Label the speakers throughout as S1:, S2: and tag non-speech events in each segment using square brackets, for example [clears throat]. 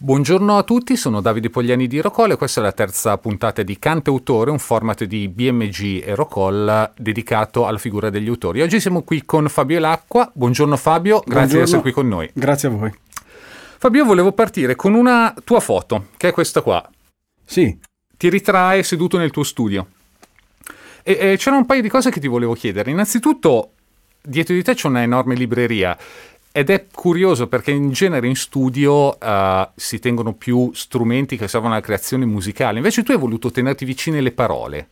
S1: Buongiorno a tutti, sono Davide Pogliani di Rocol e questa è la terza puntata di Cante Autore, un format di BMG e Rocol dedicato alla figura degli autori. Oggi siamo qui con Fabio Lacqua. Buongiorno Fabio, grazie Buongiorno. di essere qui con noi.
S2: Grazie a voi.
S1: Fabio, volevo partire con una tua foto, che è questa qua.
S2: Sì.
S1: Ti ritrae seduto nel tuo studio. E, e c'erano un paio di cose che ti volevo chiedere. Innanzitutto, dietro di te c'è una enorme libreria ed è curioso perché in genere in studio uh, si tengono più strumenti che servono alla creazione musicale, invece tu hai voluto tenerti vicine le parole.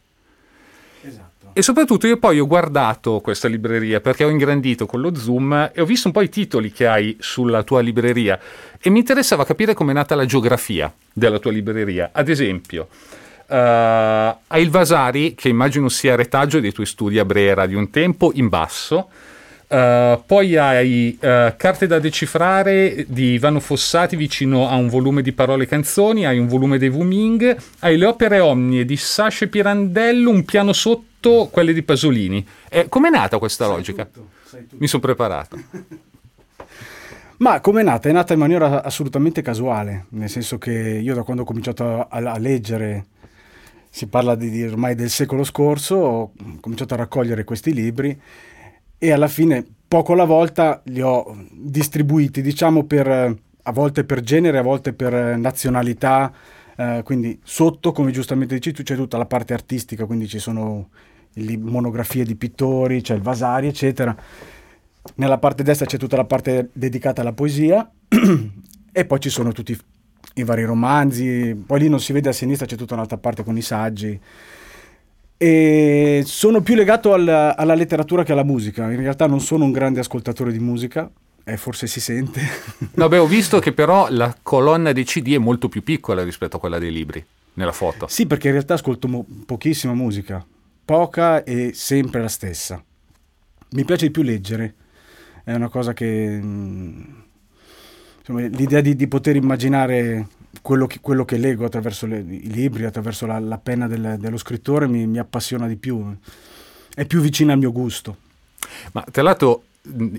S2: Esatto.
S1: E soprattutto io poi ho guardato questa libreria perché ho ingrandito con lo zoom e ho visto un po' i titoli che hai sulla tua libreria e mi interessava capire com'è nata la geografia della tua libreria. Ad esempio, uh, hai il Vasari, che immagino sia retaggio dei tuoi studi a Brera di un tempo, in basso, Uh, poi hai uh, Carte da decifrare di Ivano Fossati vicino a un volume di parole e canzoni, hai un volume dei Wuming, hai le opere omnie di Sasha Pirandello, un piano sotto quelle di Pasolini. Eh, com'è nata questa sai logica? Tutto, tutto. Mi sono preparato. [laughs]
S2: Ma come è nata? È nata in maniera assolutamente casuale, nel senso che io da quando ho cominciato a, a leggere, si parla di, ormai del secolo scorso, ho cominciato a raccogliere questi libri e alla fine poco alla volta li ho distribuiti, diciamo per, a volte per genere, a volte per nazionalità, eh, quindi sotto, come giustamente dici tu, c'è tutta la parte artistica, quindi ci sono le monografie di pittori, c'è il Vasari, eccetera. Nella parte destra c'è tutta la parte dedicata alla poesia [clears throat] e poi ci sono tutti i vari romanzi, poi lì non si vede a sinistra, c'è tutta un'altra parte con i saggi. E sono più legato alla, alla letteratura che alla musica. In realtà non sono un grande ascoltatore di musica, eh, forse si sente.
S1: no, beh, ho visto che [laughs] però la colonna dei CD è molto più piccola rispetto a quella dei libri, nella foto.
S2: Sì, perché in realtà ascolto mo- pochissima musica, poca e sempre la stessa. Mi piace di più leggere, è una cosa che... Mm, insomma, l'idea di, di poter immaginare quello che, quello che leggo attraverso le, i libri, attraverso la, la penna del, dello scrittore mi, mi, appassiona di più, è più vicino al mio gusto.
S1: Ma tra l'altro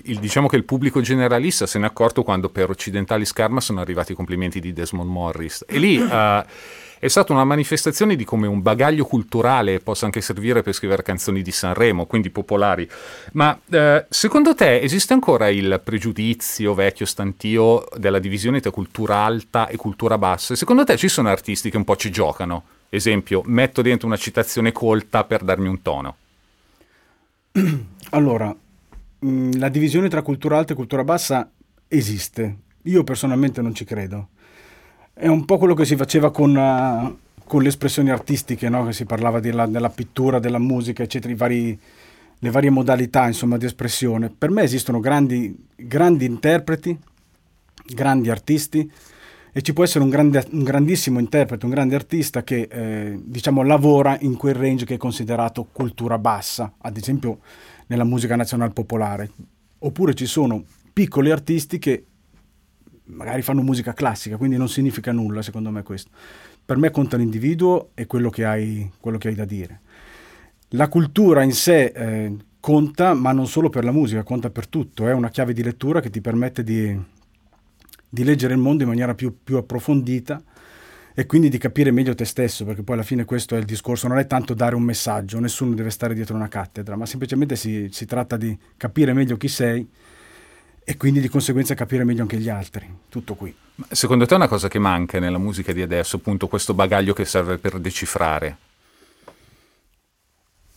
S1: il, diciamo che il pubblico generalista se ne è accorto quando per Occidentali Scarma sono arrivati i complimenti di Desmond Morris e lì... Uh, [clears throat] è stata una manifestazione di come un bagaglio culturale possa anche servire per scrivere canzoni di Sanremo, quindi popolari. Ma eh, secondo te esiste ancora il pregiudizio vecchio stantio della divisione tra cultura alta e cultura bassa? secondo te ci sono artisti che un po' ci giocano? Esempio, metto dentro una citazione colta per darmi un tono. [clears throat]
S2: Allora, mm, la divisione tra cultura alta e cultura bassa esiste. Io personalmente non ci credo è un po' quello che si faceva con, uh, con le espressioni artistiche, no? che si parlava della, della, pittura, della musica, eccetera, vari, le varie modalità insomma, di espressione. Per me esistono grandi, grandi interpreti, grandi artisti e ci può essere un, grande, un grandissimo interprete, un grande artista che eh, diciamo, lavora in quel range che è considerato cultura bassa, ad esempio nella musica nazionale popolare. Oppure ci sono piccoli artisti che magari fanno musica classica, quindi non significa nulla secondo me questo. Per me conta l'individuo e quello che hai, quello che hai da dire. La cultura in sé eh, conta, ma non solo per la musica, conta per tutto, è una chiave di lettura che ti permette di, di leggere il mondo in maniera più, più, approfondita e quindi di capire meglio te stesso, perché poi alla fine questo è il discorso, non è tanto dare un messaggio, nessuno deve stare dietro una cattedra, ma semplicemente si, si tratta di capire meglio chi sei e quindi di conseguenza capire meglio anche gli altri. Tutto qui.
S1: Secondo te è una cosa che manca nella musica di adesso, appunto questo bagaglio che serve per decifrare?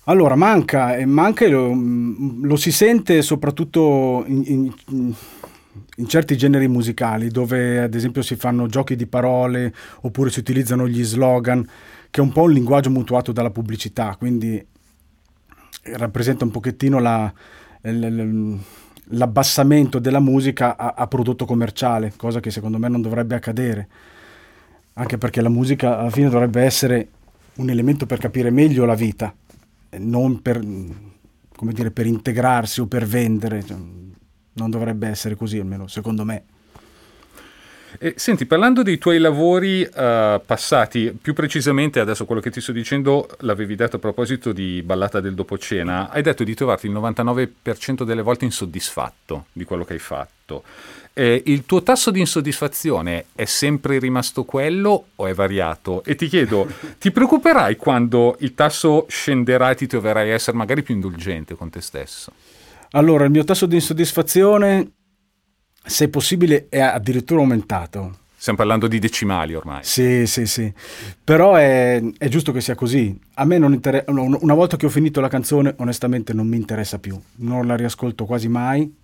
S2: Allora, manca, e manca e lo, lo, si sente soprattutto in, in, in, certi generi musicali, dove ad esempio si fanno giochi di parole oppure si utilizzano gli slogan, che è un po' un linguaggio mutuato dalla pubblicità, quindi rappresenta un pochettino la, la, la l'abbassamento della musica a, a, prodotto commerciale, cosa che secondo me non dovrebbe accadere, anche perché la musica alla fine dovrebbe essere un elemento per capire meglio la vita, non per, dire, per integrarsi o per vendere, cioè, non dovrebbe essere così almeno secondo me.
S1: E, senti, parlando dei tuoi lavori uh, passati, più precisamente adesso quello che ti sto dicendo l'avevi detto a proposito di Ballata del Dopocena, hai detto di trovarti il 99% delle volte insoddisfatto di quello che hai fatto. Eh, il tuo tasso di insoddisfazione è sempre rimasto quello o è variato? E ti chiedo, [laughs] ti preoccuperai quando il tasso scenderà e ti troverai a essere magari più indulgente con te stesso?
S2: Allora, il mio tasso di insoddisfazione, se possibile, è addirittura aumentato.
S1: Stiamo parlando di decimali ormai.
S2: Sì, sì, sì. Però è, è giusto che sia così. A me non interessa. Una volta che ho finito la canzone, onestamente non mi interessa più. Non la riascolto quasi mai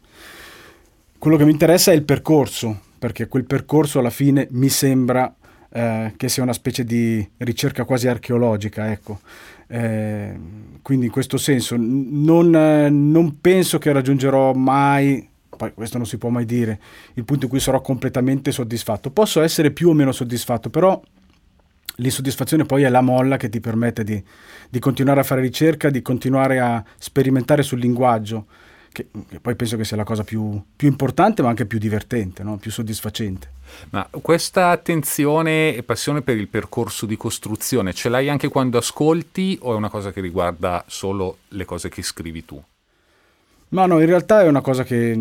S2: quello che mi interessa è il percorso, perché quel percorso alla fine mi sembra eh, che sia una specie di ricerca quasi archeologica, ecco. Eh, quindi in questo senso non, non penso che raggiungerò mai poi questo non si può mai dire, il punto in cui sarò completamente soddisfatto. Posso essere più o meno soddisfatto, però l'insoddisfazione poi è la molla che ti permette di, di continuare a fare ricerca, di continuare a sperimentare sul linguaggio che, che, poi penso che sia la cosa più, più importante ma anche più divertente, no? più soddisfacente.
S1: Ma questa attenzione e passione per il percorso di costruzione ce l'hai anche quando ascolti o è una cosa che riguarda solo le cose che scrivi tu?
S2: Ma no, in realtà è una cosa che,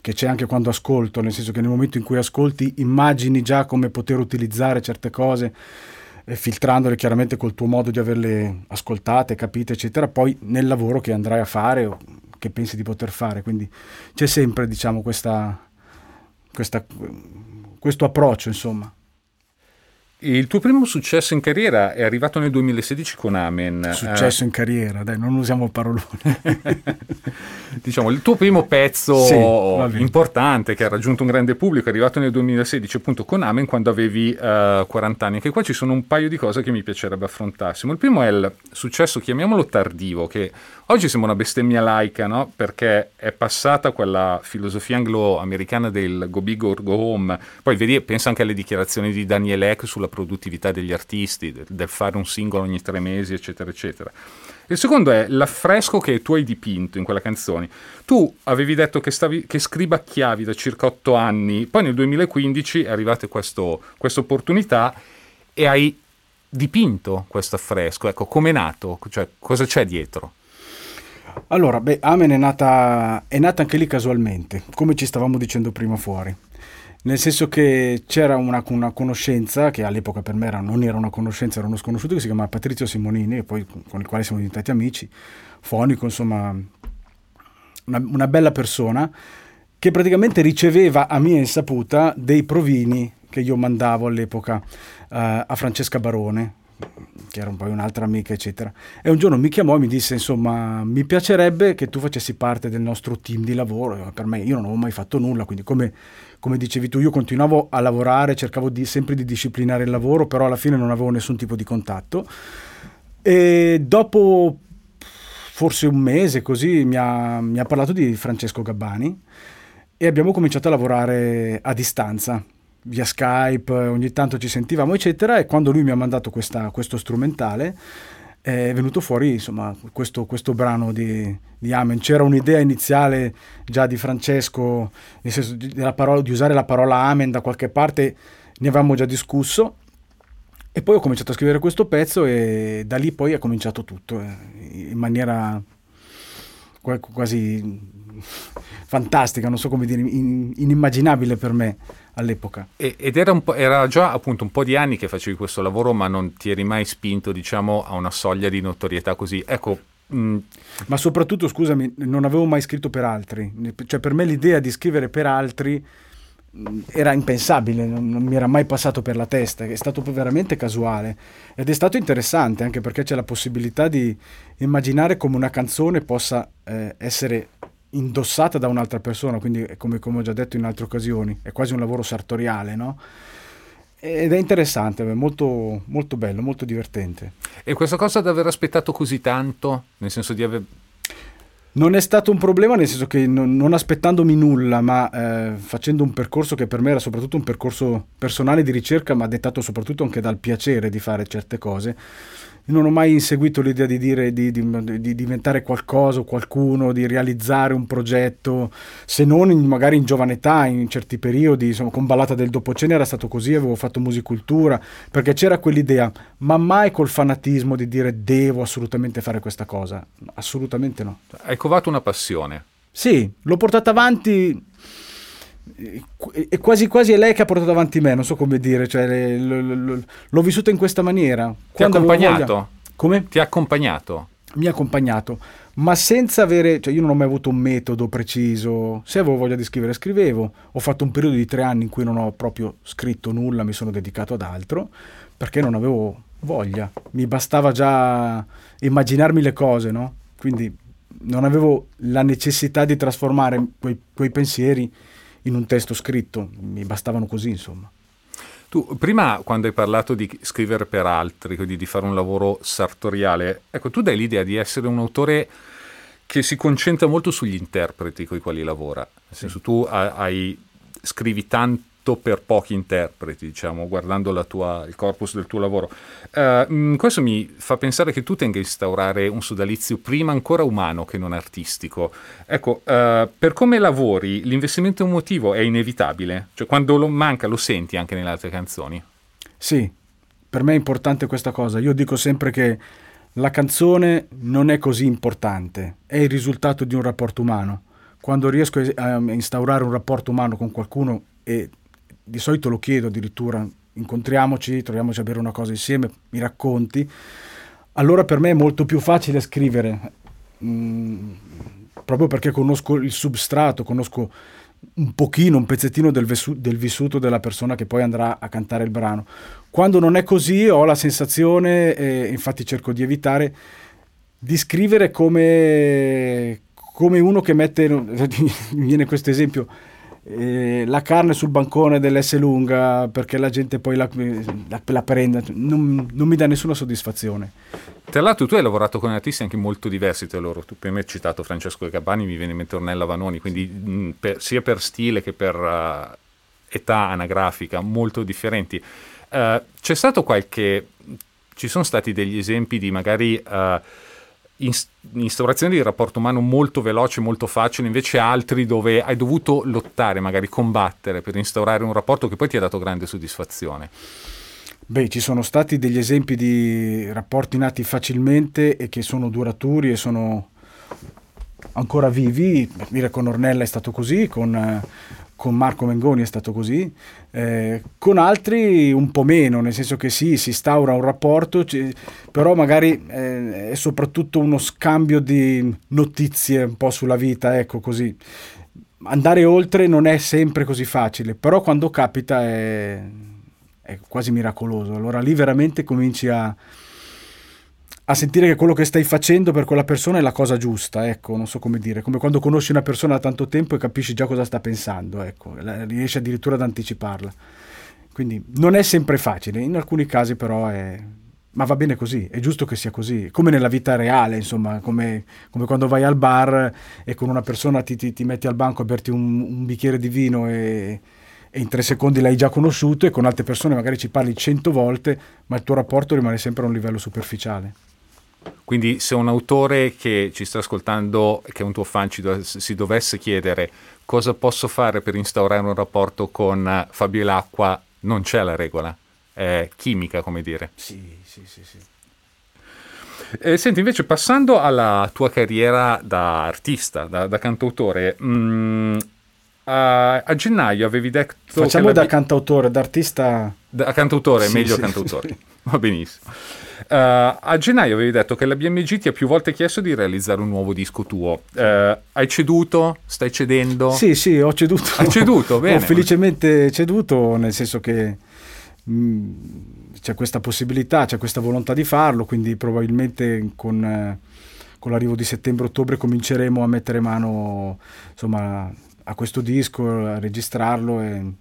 S2: che c'è anche quando ascolto, nel senso che nel momento in cui ascolti immagini già come poter utilizzare certe cose filtrandole chiaramente col tuo modo di averle ascoltate, capite, eccetera, poi nel lavoro che andrai a fare o che pensi di poter fare. Quindi c'è sempre, diciamo, questa, questa, questo approccio, insomma.
S1: Il tuo primo successo in carriera è arrivato nel 2016 con Amen.
S2: Successo eh. in carriera, dai, non usiamo parolone. [laughs]
S1: diciamo, il tuo primo pezzo sì, importante che ha raggiunto un grande pubblico è arrivato nel 2016 appunto con Amen quando avevi uh, eh, 40 anni. Anche qua ci sono un paio di cose che mi piacerebbe affrontassimo. Il primo è il successo, chiamiamolo tardivo, che oggi sembra una bestemmia laica, no? Perché è passata quella filosofia anglo-americana del go big or go home. Poi vedi, pensa anche alle dichiarazioni di Daniel Eck sulla produttività degli artisti, del, del fare un singolo ogni tre mesi, eccetera, eccetera. Il secondo è l'affresco che tu hai dipinto in quella canzone. Tu avevi detto che, stavi, che scribacchiavi da circa otto anni, poi nel 2015 è arrivata questa opportunità e hai dipinto questo affresco. Ecco, come è nato? Cioè, cosa c'è dietro?
S2: Allora, beh, Amen è nata, è nata anche lì casualmente, come ci stavamo dicendo prima fuori nel senso che c'era una, una, conoscenza che all'epoca per me era, non era una conoscenza, era uno sconosciuto che si chiamava Patrizio Simonini poi con il quale siamo diventati amici, fonico, insomma, una, una bella persona che praticamente riceveva a mia insaputa dei provini che io mandavo all'epoca uh, a Francesca Barone, che era un po' un'altra amica, eccetera. E un giorno mi chiamò e mi disse, insomma, mi piacerebbe che tu facessi parte del nostro team di lavoro. Per me, io non avevo mai fatto nulla, quindi come, come dicevi tu, io continuavo a lavorare, cercavo di, sempre di disciplinare il lavoro, però alla fine non avevo nessun tipo di contatto. E dopo forse un mese così mi ha, mi ha parlato di Francesco Gabbani e abbiamo cominciato a lavorare a distanza via Skype, ogni tanto ci sentivamo, eccetera, e quando lui mi ha mandato questa, questo strumentale è venuto fuori insomma, questo, questo brano di, di, Amen. C'era un'idea iniziale già di Francesco, nel senso di, parola, di usare la parola Amen da qualche parte, ne avevamo già discusso. E poi ho cominciato a scrivere questo pezzo e da lì poi è cominciato tutto, eh, in maniera quasi fantastica, non so come dire, inimmaginabile per me all'epoca.
S1: Ed era, era, già appunto un po' di anni che facevi questo lavoro, ma non ti eri mai spinto, diciamo, a una soglia di notorietà così. Ecco.
S2: Mh. Mm, ma soprattutto, scusami, non avevo mai scritto per altri. Cioè, per me l'idea di scrivere per altri mm, era impensabile, non, non, mi era mai passato per la testa, è stato veramente casuale ed è stato interessante anche perché c'è la possibilità di immaginare come una canzone possa eh, essere indossata da un'altra persona, quindi come, come, ho già detto in altre occasioni, è quasi un lavoro sartoriale, no? Ed è interessante, molto, molto bello, molto divertente.
S1: E questa cosa di aver aspettato così tanto, nel senso di aver...
S2: Non è stato un problema, nel senso che non, non aspettandomi nulla, ma eh, facendo un percorso che per me era soprattutto un percorso personale di ricerca, ma dettato soprattutto anche dal piacere di fare certe cose, non ho mai inseguito l'idea di, dire, di, di, di, diventare qualcosa o qualcuno, di realizzare un progetto, se non in, magari in giovane età, in certi periodi, insomma, con Ballata del Dopocene era stato così, avevo fatto musicultura, perché c'era quell'idea, ma mai col fanatismo di dire devo assolutamente fare questa cosa. Assolutamente no.
S1: Hai covato una passione
S2: Sì, l'ho portata avanti e quasi quasi è lei che ha portato avanti me, non so come dire, cioè, l'ho vissuta in questa maniera.
S1: Ti ha accompagnato?
S2: Come?
S1: Ti ha accompagnato?
S2: Mi ha accompagnato, ma senza avere, cioè io non ho mai avuto un metodo preciso, se avevo voglia di scrivere scrivevo, ho fatto un periodo di tre anni in cui non ho proprio scritto nulla, mi sono dedicato ad altro, perché non avevo voglia, mi bastava già immaginarmi le cose, no? Quindi non avevo la necessità di trasformare quei, quei pensieri in un testo scritto, mi bastavano così, insomma.
S1: Tu prima, quando hai parlato di scrivere per altri, quindi di fare un lavoro sartoriale, ecco, tu dai l'idea di essere un autore che si concentra molto sugli interpreti con i quali lavora. Nel senso, tu hai, scrivi tanto fatto per pochi interpreti, diciamo, guardando tua, il corpus del tuo lavoro. Uh, questo mi fa pensare che tu tenga a instaurare un sodalizio prima ancora umano che non artistico. Ecco, uh, per come lavori, l'investimento emotivo è inevitabile? Cioè, quando lo manca lo senti anche nelle altre canzoni?
S2: Sì, per me è importante questa cosa. Io dico sempre che la canzone non è così importante, è il risultato di un rapporto umano. Quando riesco a instaurare un rapporto umano con qualcuno e di solito lo chiedo addirittura, incontriamoci, troviamoci a bere una cosa insieme, mi racconti, allora per me è molto più facile scrivere, mh, mm, proprio perché conosco il substrato, conosco un pochino, un pezzettino del, vessu- del, vissuto della persona che poi andrà a cantare il brano. Quando non è così ho la sensazione, e infatti cerco di evitare, di scrivere come, come uno che mette, [laughs] mi viene questo esempio, eh, la carne sul bancone dell'S lunga perché la gente poi la, la, la prende, non, non, mi dà nessuna soddisfazione.
S1: Tra l'altro tu hai lavorato con artisti anche molto diversi tra loro, tu prima hai citato Francesco Gabbani, mi viene in mente Ornella Vanoni, quindi mh, per, sia per stile che per uh, età anagrafica molto differenti. Uh, c'è stato qualche, ci sono stati degli esempi di magari... Uh, instaurazione di rapporto umano molto veloce, molto facile, invece altri dove hai dovuto lottare, magari combattere per instaurare un rapporto che poi ti ha dato grande soddisfazione?
S2: Beh, ci sono stati degli esempi di rapporti nati facilmente e che sono duraturi e sono ancora vivi. Dire con Ornella è stato così, con con Marco Mengoni è stato così, eh, con altri un po' meno, nel senso che sì, si instaura un rapporto, c- però magari eh, è soprattutto uno scambio di notizie un po' sulla vita, ecco così. Andare oltre non è sempre così facile, però quando capita è, è quasi miracoloso. Allora lì veramente cominci a, a sentire che quello che stai facendo per quella persona è la cosa giusta, ecco, non so come dire, come quando conosci una persona da tanto tempo e capisci già cosa sta pensando, ecco, riesci addirittura ad anticiparla. Quindi non è sempre facile, in alcuni casi però è... Ma va bene così, è giusto che sia così, come nella vita reale, insomma, come, come quando vai al bar e con una persona ti, ti, ti metti al banco a berti un, un bicchiere di vino e, e in tre secondi l'hai già conosciuto e con altre persone magari ci parli cento volte, ma il tuo rapporto rimane sempre a un livello superficiale.
S1: Quindi se un autore che ci sta ascoltando, che è un tuo fan, do- si dovesse chiedere cosa posso fare per instaurare un rapporto con Fabio Lacqua, non c'è la regola, è chimica, come dire.
S2: Sì, sì, sì, sì.
S1: Eh, senti, invece, passando alla tua carriera da artista, da, da cantautore, mh, mm, a, a, gennaio avevi detto...
S2: Facciamo da cantautore, da artista...
S1: Da cantautore, sì, meglio sì, cantautore. Sì. [laughs] Va benissimo. Uh, a gennaio avevi detto che la BMG ti ha più volte chiesto di realizzare un nuovo disco tuo. Uh, hai ceduto? Stai cedendo?
S2: Sì, sì, ho ceduto.
S1: Hai ceduto, [laughs] bene.
S2: ho felicemente ceduto, nel senso che mh, mm, c'è questa possibilità, c'è questa volontà di farlo, quindi probabilmente con, eh, con l'arrivo di settembre-ottobre cominceremo a mettere mano insomma, a questo disco, a registrarlo e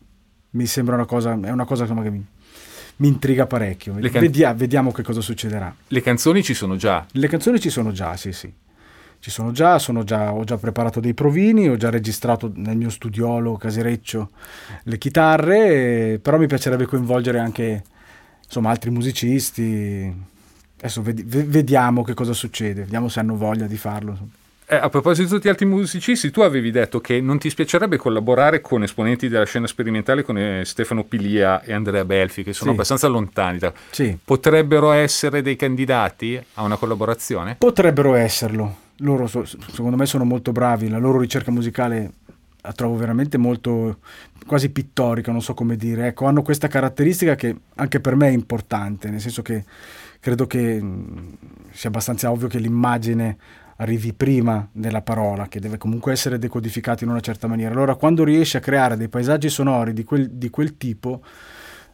S2: mi sembra una cosa, è una cosa insomma, che mi mi intriga parecchio. Can- Vedia- vediamo che cosa succederà.
S1: Le canzoni ci sono già?
S2: Le canzoni ci sono già, sì, sì. Ci sono già, sono già, ho già preparato dei provini, ho già registrato nel mio studiolo casereccio le chitarre, però mi piacerebbe coinvolgere anche insomma, altri musicisti. Adesso ved- vediamo che cosa succede, vediamo se hanno voglia di farlo.
S1: Eh, a proposito di altri musicisti, tu avevi detto che non ti spiacerebbe collaborare con esponenti della scena sperimentale come Stefano Pilia e Andrea Belfi, che sono sì. abbastanza lontani. Da...
S2: Sì.
S1: Potrebbero essere dei candidati a una collaborazione?
S2: Potrebbero esserlo. loro so, secondo me sono molto bravi, la loro ricerca musicale la trovo veramente molto quasi pittorica, non so come dire. Ecco, hanno questa caratteristica che anche per me è importante, nel senso che credo che sia abbastanza ovvio che l'immagine arrivi prima della parola, che deve comunque essere decodificata in una certa maniera. Allora, quando riesci a creare dei paesaggi sonori di quel, di quel tipo,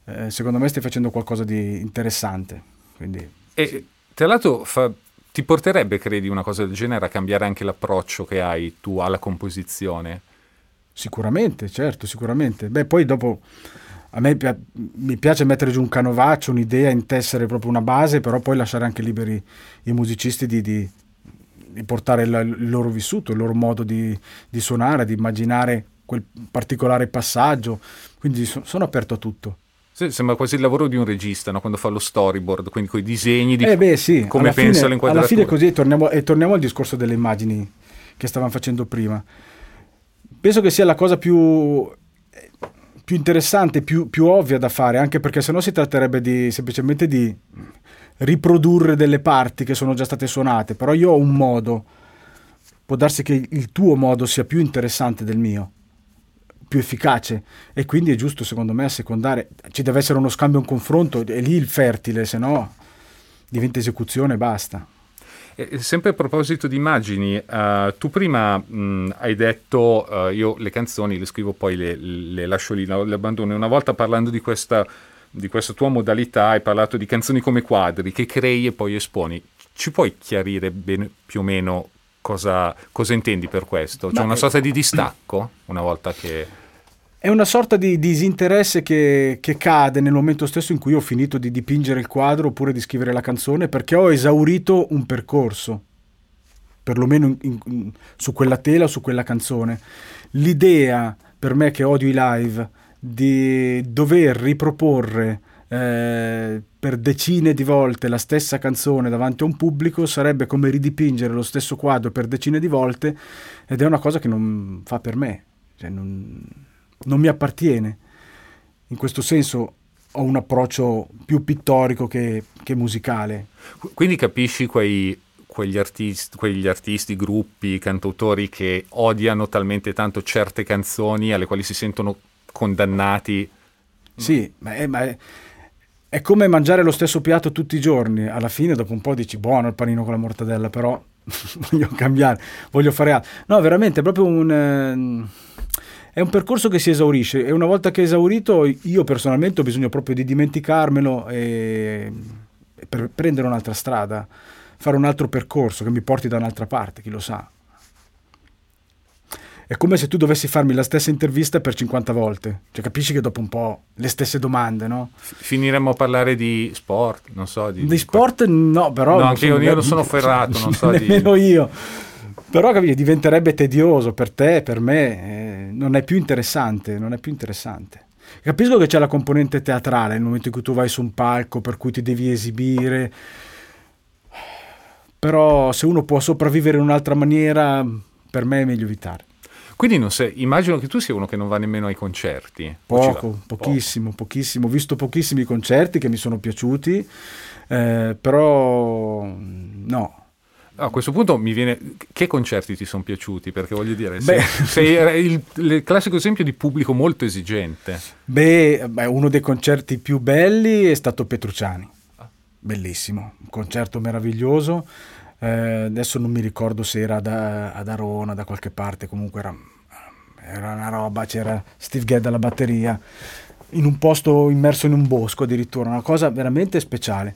S2: eh, secondo me stai facendo qualcosa di interessante. Quindi,
S1: e sì. tra l'altro fa, ti porterebbe, credi, una cosa del genere a cambiare anche l'approccio che hai tu alla composizione?
S2: Sicuramente, certo, sicuramente. Beh, poi dopo a me pi- mi piace mettere giù un canovaccio, un'idea, intessere proprio una base, però poi lasciare anche liberi i musicisti di, di, di portare il, il, loro vissuto, il loro modo di, di, suonare, di immaginare quel particolare passaggio. Quindi so, sono aperto a tutto.
S1: Sì, sembra quasi il lavoro di un regista, no? quando fa lo storyboard, quindi con i disegni di
S2: eh beh, sì.
S1: come pensa l'inquadratura.
S2: Alla fine così, torniamo, e torniamo al discorso delle immagini che stavamo facendo prima penso che sia la cosa più, più interessante, più, più, ovvia da fare, anche perché sennò si tratterebbe di, semplicemente di riprodurre delle parti che sono già state suonate, però io ho un modo, può darsi che il tuo modo sia più interessante del mio, più efficace. E quindi è giusto secondo me assecondare, ci deve essere uno scambio, un confronto, è lì il fertile, se no diventa esecuzione e basta.
S1: E sempre a proposito di immagini, uh, tu prima mh, hai detto uh, io le canzoni le scrivo poi le, le lascio lì, le abbandono. Una volta parlando di questa, di questa, tua modalità hai parlato di canzoni come quadri che crei e poi esponi. Ci puoi chiarire bene, più o meno cosa, cosa intendi per questo? C'è una sorta di distacco una volta che...
S2: È una sorta di disinteresse che, che, cade nel momento stesso in cui ho finito di dipingere il quadro oppure di scrivere la canzone perché ho esaurito un percorso, perlomeno in, in, su quella tela o su quella canzone. L'idea per me che odio i live di dover riproporre eh, per decine di volte la stessa canzone davanti a un pubblico sarebbe come ridipingere lo stesso quadro per decine di volte ed è una cosa che non fa per me. Cioè non non mi appartiene. In questo senso ho un approccio più pittorico che, che musicale.
S1: Quindi capisci quei, quegli, artisti, quegli artisti, gruppi, cantautori che odiano talmente tanto certe canzoni alle quali si sentono condannati?
S2: Sì, ma è, ma è, è come mangiare lo stesso piatto tutti i giorni. Alla fine, dopo un po', dici buono il panino con la mortadella, però [laughs] voglio cambiare, voglio fare altro. No, veramente è proprio un... Eh, è un percorso che si esaurisce e una volta che è esaurito io personalmente ho bisogno proprio di dimenticarmelo e per prendere un'altra strada, fare un altro percorso che mi porti da un'altra parte, chi lo sa. È come se tu dovessi farmi la stessa intervista per 50 volte. Cioè, capisci che dopo un po' le stesse domande, no?
S1: Finiremmo a parlare di sport, non so.
S2: Di, di sport no, però...
S1: No, anche io, io non sono ferrato, non so [laughs]
S2: nemmeno di... io. Però capisci, diventerebbe tedioso per te, per me, eh, non è più interessante, non è più interessante. Capisco che c'è la componente teatrale nel momento in cui tu vai su un palco per cui ti devi esibire, però se uno può sopravvivere in un'altra maniera, per me è meglio evitare.
S1: Quindi non sei, immagino che tu sia uno che non va nemmeno ai concerti.
S2: Poco, pochissimo, Poco. pochissimo. Ho visto pochissimi concerti che mi sono piaciuti, eh, però no,
S1: a questo punto mi viene. Che concerti ti sono piaciuti? Perché voglio dire, sei, sei il, il, classico esempio di pubblico molto esigente.
S2: Beh, beh, uno dei concerti più belli è stato Petrucciani. Bellissimo, un concerto meraviglioso. Eh, adesso non mi ricordo se era da, ad Arona, da qualche parte, comunque era, era una roba. C'era Steve Gadd alla batteria, in un posto immerso in un bosco addirittura, una cosa veramente speciale.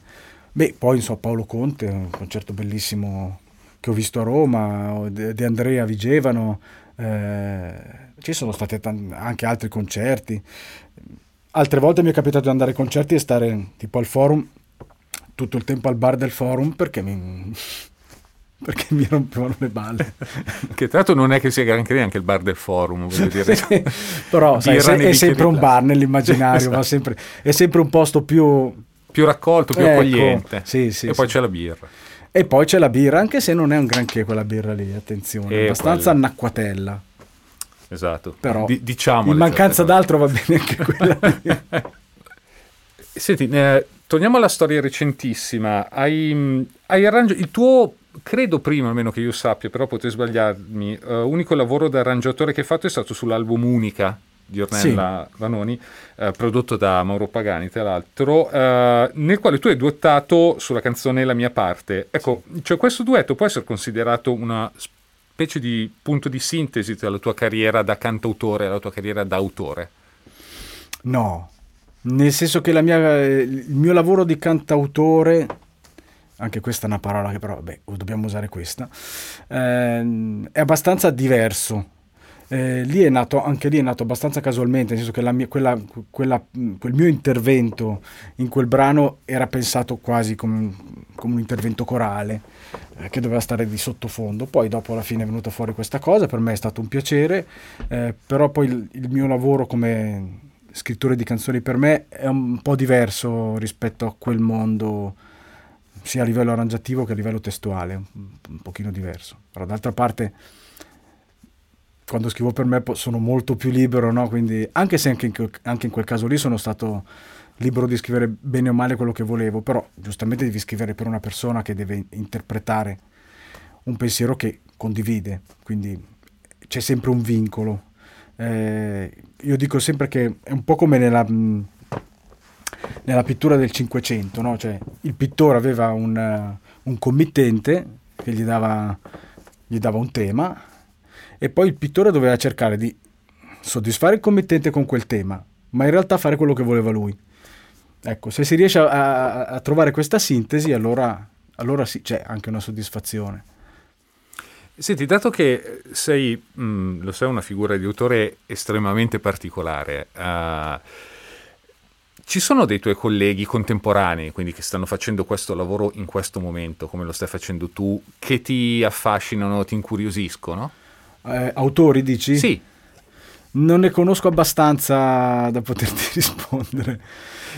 S2: Beh, poi so, Paolo Conte, un concerto bellissimo che ho visto a Roma, di Andrea Vigevano, eh, ci sono stati t- anche altri concerti. Altre volte mi è capitato di andare ai concerti e stare tipo al forum, tutto il tempo al bar del forum perché mi, [laughs] perché mi rompevano le balle. [laughs]
S1: che tra l'altro non è che sia granché neanche il bar del forum, voglio dire. [laughs]
S2: sì, però sai, è, è sempre un bar nell'immaginario, esatto. sempre, è sempre un posto più
S1: più raccolto, più ecco, accogliente.
S2: Sì, sì,
S1: e poi c'è la birra.
S2: E poi c'è la birra, anche se non è un granché quella birra lì, attenzione, è abbastanza quella. annacquatella.
S1: Esatto.
S2: Però
S1: D- diciamo
S2: in mancanza d'altro va bene anche quella. [laughs]
S1: Senti, eh, torniamo alla storia recentissima. Hai, hai arrangi- il tuo credo prima almeno che io sappia, però potrei sbagliarmi, uh, unico lavoro da arrangiatore che hai fatto è stato sull'album Unica di Ornella sì. Vanoni, uh, prodotto da Mauro Pagani, tra l'altro, uh, nel quale tu hai duettato sulla canzone La mia parte. Ecco, sì. cioè questo duetto può essere considerato una specie di punto di sintesi tra la tua carriera da cantautore e la tua carriera da autore?
S2: No, nel senso che mia, il mio lavoro di cantautore, anche questa è una parola che però, vabbè, dobbiamo usare questa, eh, è abbastanza diverso. Eh, lì è nato, anche lì è nato abbastanza casualmente, nel senso che mia, quella, quella, quel mio intervento in quel brano era pensato quasi come, come un intervento corale eh, che doveva stare di sottofondo. Poi dopo alla fine è venuta fuori questa cosa, per me è stato un piacere, eh, però poi il, il mio lavoro come scrittore di canzoni per me è un po' diverso rispetto a quel mondo sia a livello arrangiativo che a livello testuale, un, un pochino diverso. Però d'altra parte quando scrivo per me sono molto più libero, no? Quindi, anche se anche in, quel, anche in quel caso lì sono stato libero di scrivere bene o male quello che volevo, però giustamente devi scrivere per una persona che deve interpretare un pensiero che condivide, quindi c'è sempre un vincolo. Eh, io dico sempre che è un po' come nella, nella pittura del Cinquecento, no? cioè, il pittore aveva un, un committente che gli dava, gli dava un tema e poi il pittore doveva cercare di soddisfare il committente con quel tema, ma in realtà fare quello che voleva lui. Ecco, se si riesce a, a, a trovare questa sintesi, allora, allora sì, c'è anche una soddisfazione.
S1: Senti, dato che sei, mh, mm, lo sai, una figura di autore estremamente particolare, uh, ci sono dei tuoi colleghi contemporanei, quindi che stanno facendo questo lavoro in questo momento, come lo stai facendo tu, che ti affascinano, ti incuriosiscono?
S2: Eh, autori, dici?
S1: Sì.
S2: Non ne conosco abbastanza da poterti [laughs] rispondere.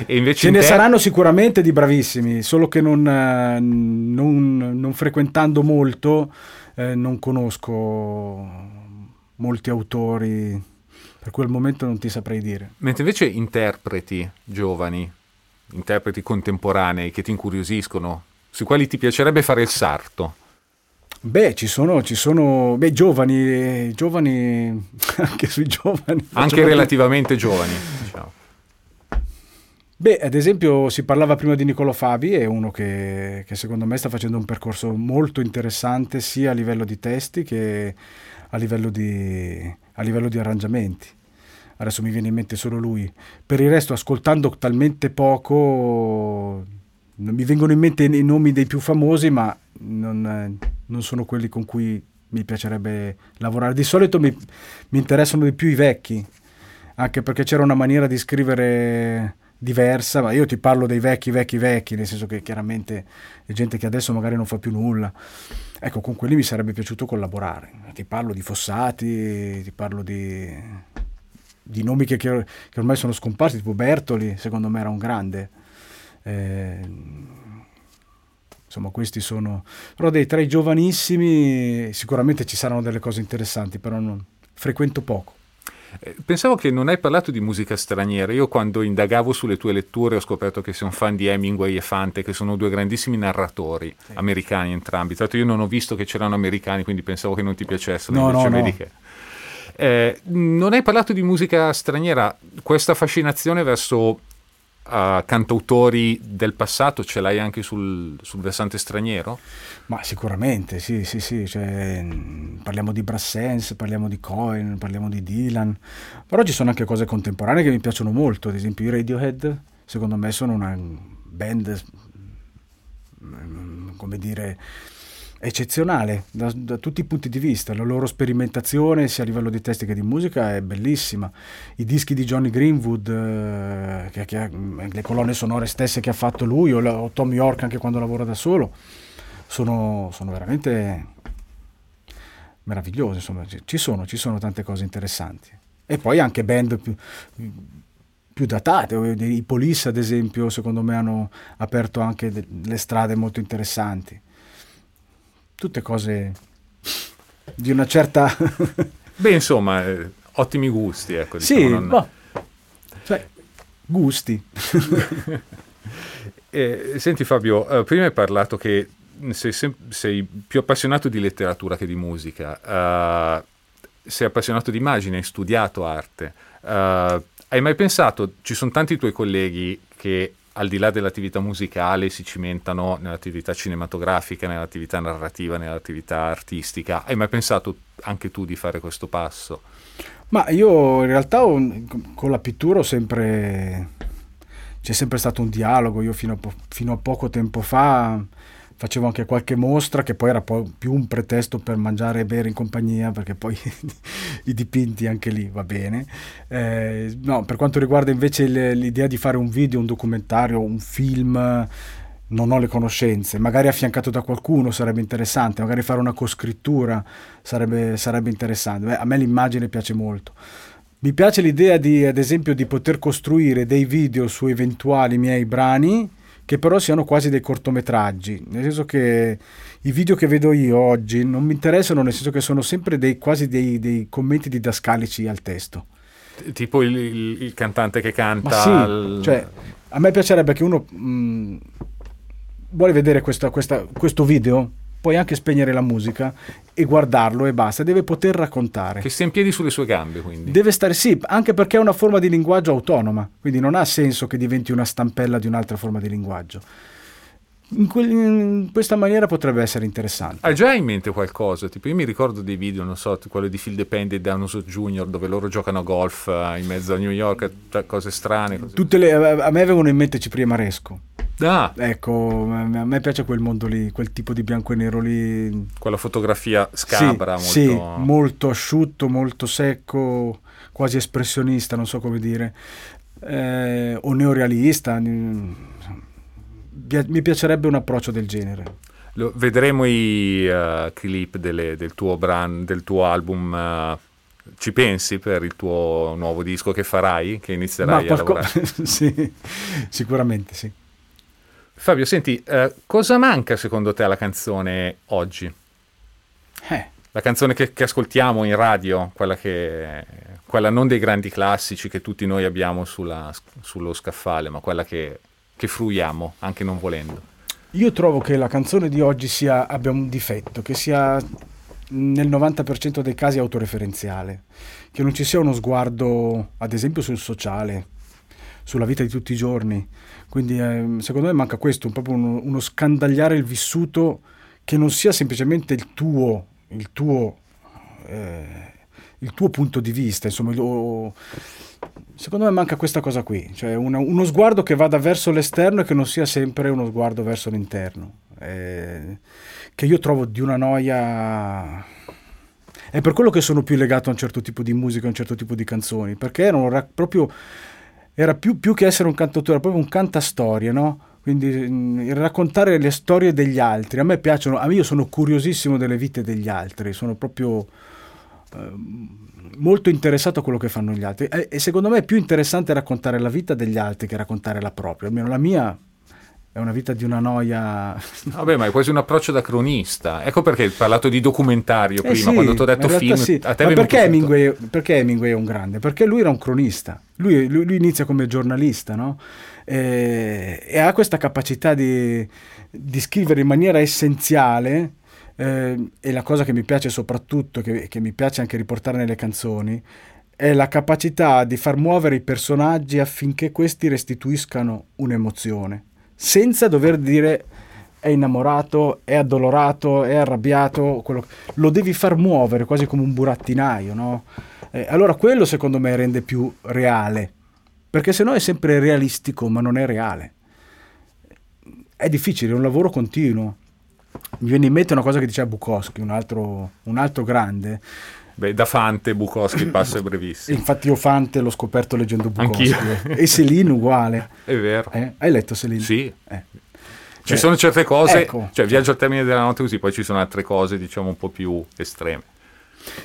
S1: E invece
S2: Ce ne te... saranno sicuramente di bravissimi, solo che non, eh, non, non frequentando molto eh, non conosco molti autori, per quel momento non ti saprei dire.
S1: Mentre invece interpreti giovani, interpreti contemporanei che ti incuriosiscono, sui quali ti piacerebbe fare il sarto?
S2: Beh, ci sono, ci sono beh, giovani, giovani, [laughs] anche sui giovani.
S1: Anche relativamente giovani, diciamo.
S2: Beh, ad esempio si parlava prima di Niccolo Fabi, è uno che, che, secondo me sta facendo un percorso molto interessante sia a livello di testi che a livello di, a livello di arrangiamenti. Adesso mi viene in mente solo lui. Per il resto, ascoltando talmente poco, mi vengono in mente i nomi dei più famosi, ma non, non sono quelli con cui mi piacerebbe lavorare. Di solito mi, mi interessano di più i vecchi, anche perché c'era una maniera di scrivere diversa, ma io ti parlo dei vecchi, vecchi, vecchi, nel senso che chiaramente è gente che adesso magari non fa più nulla. Ecco, con quelli mi sarebbe piaciuto collaborare. Ti parlo di Fossati, ti parlo di, di nomi che, che, ormai sono scomparsi, tipo Bertoli, secondo me era un grande. Eh, insomma, questi sono... Però dei tra i giovanissimi sicuramente ci saranno delle cose interessanti, però non, frequento poco.
S1: Eh, pensavo che non hai parlato di musica straniera. Io quando indagavo sulle tue letture ho scoperto che sei un fan di Hemingway e Fante, che sono due grandissimi narratori sì. americani entrambi. Tra l'altro io non ho visto che c'erano americani, quindi pensavo che non ti piacessero.
S2: No, no, no. Che...
S1: Eh, non hai parlato di musica straniera. Questa fascinazione verso uh, cantautori del passato ce l'hai anche sul, sul, versante straniero?
S2: Ma sicuramente, sì, sì, sì. Cioè, parliamo di Brassens, parliamo di Cohen, parliamo di Dylan, però ci sono anche cose contemporanee che mi piacciono molto, ad esempio i Radiohead, secondo me sono una band, mm, come dire eccezionale da, da, tutti i punti di vista. La loro sperimentazione, sia a livello di testi che di musica, è bellissima. I dischi di Johnny Greenwood, eh, che, che, le colonne sonore stesse che ha fatto lui, o, o Tom York anche quando lavora da solo, sono, sono veramente meravigliose. Insomma, ci sono, ci sono tante cose interessanti. E poi anche band più, più datate, i Police ad esempio, secondo me hanno aperto anche delle strade molto interessanti tutte cose di una certa... [laughs]
S1: Beh, insomma, eh, ottimi gusti, ecco.
S2: Diciamo, sì, non... boh, cioè, gusti. [laughs]
S1: eh, senti Fabio, eh, prima hai parlato che sei, sei, più appassionato di letteratura che di musica, uh, sei appassionato di immagine, hai studiato arte. Uh, hai mai pensato, ci sono tanti tuoi colleghi che al di là dell'attività musicale si cimentano nell'attività cinematografica, nell'attività narrativa, nell'attività artistica. Hai mai pensato anche tu di fare questo passo?
S2: Ma io in realtà ho, con la pittura ho sempre... c'è sempre stato un dialogo. Io fino a, po- fino a poco tempo fa facevo anche qualche mostra che poi era poi più un pretesto per mangiare e bere in compagnia perché poi [laughs] i dipinti anche lì va bene. Eh, no, per quanto riguarda invece l'idea di fare un video un documentario un film non ho le conoscenze. Magari affiancato da qualcuno sarebbe interessante magari fare una coscrittura sarebbe, sarebbe interessante. Beh, a me l'immagine piace molto. Mi piace l'idea di ad esempio di poter costruire dei video su eventuali miei brani che però siano quasi dei cortometraggi, nel senso che i video che vedo io oggi non mi interessano, nel senso che sono sempre dei, quasi dei, dei commenti didascalici al testo.
S1: Tipo il, il, il cantante che canta.
S2: Sì, al... cioè, a me piacerebbe che uno mh, vuole vedere questa, questa, questo video, puoi anche spegnere la musica e guardarlo e basta, deve poter raccontare.
S1: Che stia in piedi sulle sue gambe, quindi.
S2: Deve stare, sì, anche perché è una forma di linguaggio autonoma, quindi non ha senso che diventi una stampella di un'altra forma di linguaggio. In, que- in, questa maniera potrebbe essere interessante.
S1: Hai già in mente qualcosa? Tipo, io mi ricordo dei video, non so, quello di Phil Depende e Danoso Jr., dove loro giocano a golf uh, in mezzo a New York, cioè, cose strane.
S2: Cose... Le, a me avevano in mente Cipria Maresco.
S1: Ah.
S2: Ecco, a me piace quel mondo lì, quel tipo di bianco e nero lì.
S1: Quella fotografia scabra,
S2: sì,
S1: molto...
S2: Sì, molto asciutto, molto secco, quasi espressionista, non so come dire, eh, o neorealista. Mi piacerebbe un approccio del genere.
S1: vedremo i uh, clip delle, del, tuo brand, del tuo album. Uh, ci pensi per il tuo nuovo disco che farai, che inizierai
S2: Ma
S1: a lavorare? [laughs]
S2: sì, sicuramente sì.
S1: Fabio, senti, eh, cosa manca secondo te alla canzone oggi?
S2: Eh.
S1: La canzone che, che ascoltiamo in radio, quella, che, quella, non dei grandi classici che tutti noi abbiamo sulla, sullo scaffale, ma quella che, che fruiamo, anche non volendo.
S2: Io trovo che la canzone di oggi sia, abbia un difetto, che sia nel 90% dei casi autoreferenziale, che non ci sia uno sguardo, ad esempio, sul sociale, sulla vita di tutti i giorni. Quindi eh, secondo me manca questo, proprio uno, uno, scandagliare il vissuto che non sia semplicemente il tuo, il tuo, eh, il tuo punto di vista. Insomma, lo, secondo me manca questa cosa qui, cioè una, uno sguardo che vada verso l'esterno e che non sia sempre uno sguardo verso l'interno. Eh, che io trovo di una noia è per quello che sono più legato a un certo tipo di musica, a un certo tipo di canzoni, perché erano proprio era più, più che essere un cantautore, era proprio un cantastorie, no? Quindi mm, raccontare le storie degli altri. A me piacciono, a me io sono curiosissimo delle vite degli altri, sono proprio eh, molto interessato a quello che fanno gli altri. E, e secondo me è più interessante raccontare la vita degli altri che raccontare la propria. Almeno la mia è una vita di una noia.
S1: Vabbè, ma è quasi un approccio da cronista. Ecco perché hai parlato di documentario eh prima, sì, quando ti ho detto film. Sì. A te
S2: ma perché Hemingway, perché Hemingway, è un grande? Perché lui era un cronista. Lui, lui, lui inizia come giornalista, no? E, e, ha questa capacità di, di scrivere in maniera essenziale. Eh, e la cosa che mi piace soprattutto, che, che mi piace anche riportare nelle canzoni, è la capacità di far muovere i personaggi affinché questi restituiscano un'emozione senza dover dire è innamorato, è addolorato, è arrabbiato, quello... lo devi far muovere quasi come un burattinaio, no? Eh, allora quello secondo me rende più reale, perché se no è sempre realistico ma non è reale. È difficile, è un lavoro continuo. Mi viene in mente una cosa che diceva Bukowski, un altro, un altro grande,
S1: Beh, da Fante Bukowski [coughs] passa brevissimo.
S2: Infatti io Fante l'ho scoperto leggendo Bukowski. Anch'io. E Celine uguale.
S1: È vero.
S2: Eh? Hai letto Celine?
S1: Sì. Eh. Ci cioè, sono certe cose, ecco, cioè viaggio al termine della notte così, poi ci sono altre cose diciamo un po' più estreme.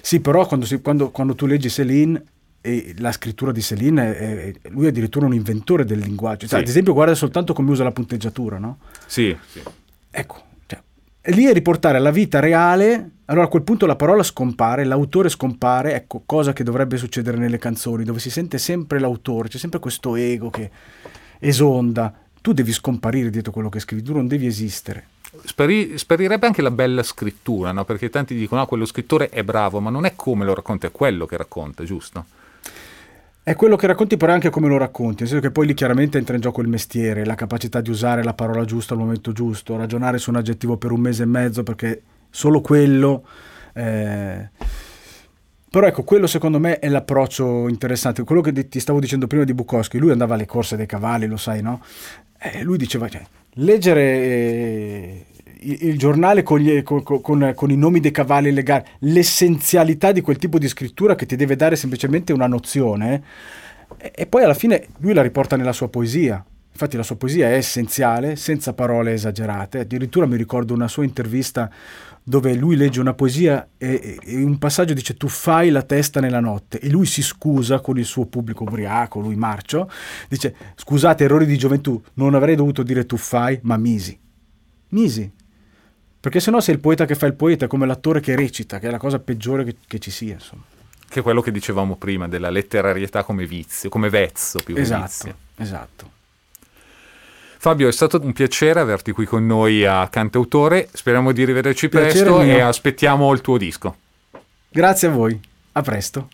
S2: Sì, però quando, si, quando, quando tu leggi Celine e la scrittura di Celine, è, è, lui è addirittura un inventore del linguaggio. Cioè, sì. Ad esempio, guarda soltanto come usa la punteggiatura, no?
S1: Sì, sì.
S2: Ecco, e lì è riportare alla vita reale, allora a quel punto la parola scompare, l'autore scompare, ecco, cosa che dovrebbe succedere nelle canzoni, dove si sente sempre l'autore, c'è sempre questo ego che esonda. Tu devi scomparire dietro quello che scrivi, tu non devi esistere.
S1: speri, sperirebbe anche la bella scrittura, no? perché tanti dicono ah, quello scrittore è bravo, ma non è come lo racconta, è quello che racconta, giusto?
S2: È quello che racconti, però è anche come lo racconti, nel senso che poi lì chiaramente entra in gioco il mestiere, la capacità di usare la parola giusta al momento giusto, ragionare su un aggettivo per un mese e mezzo, perché solo quello... Eh... Però ecco, quello secondo me è l'approccio interessante. Quello che ti stavo dicendo prima di Bukowski, lui andava alle corse dei cavalli, lo sai, no? Eh, lui diceva, cioè, leggere eh, il, giornale con, gli, con, con, con, i nomi dei cavalli legali, l'essenzialità di quel tipo di scrittura che ti deve dare semplicemente una nozione, e, e poi alla fine lui la riporta nella sua poesia. Infatti la sua poesia è essenziale, senza parole esagerate. Addirittura mi ricordo una sua intervista dove lui legge una poesia e, e, un passaggio dice tu fai la testa nella notte e lui si scusa con il suo pubblico ubriaco, lui marcio, dice scusate errori di gioventù, non avrei dovuto dire tu fai ma misi. Misi. Perché sennò sei il poeta che fa il poeta, come l'attore che recita, che è la cosa peggiore che, che ci sia. Insomma.
S1: Che è quello che dicevamo prima, della letterarietà come vizio, come vezzo più che
S2: esatto,
S1: vizio.
S2: Esatto.
S1: Fabio, è stato un piacere averti qui con noi a Cantautore. Speriamo di rivederci piacere presto mio. e aspettiamo il tuo disco.
S2: Grazie a voi. A presto.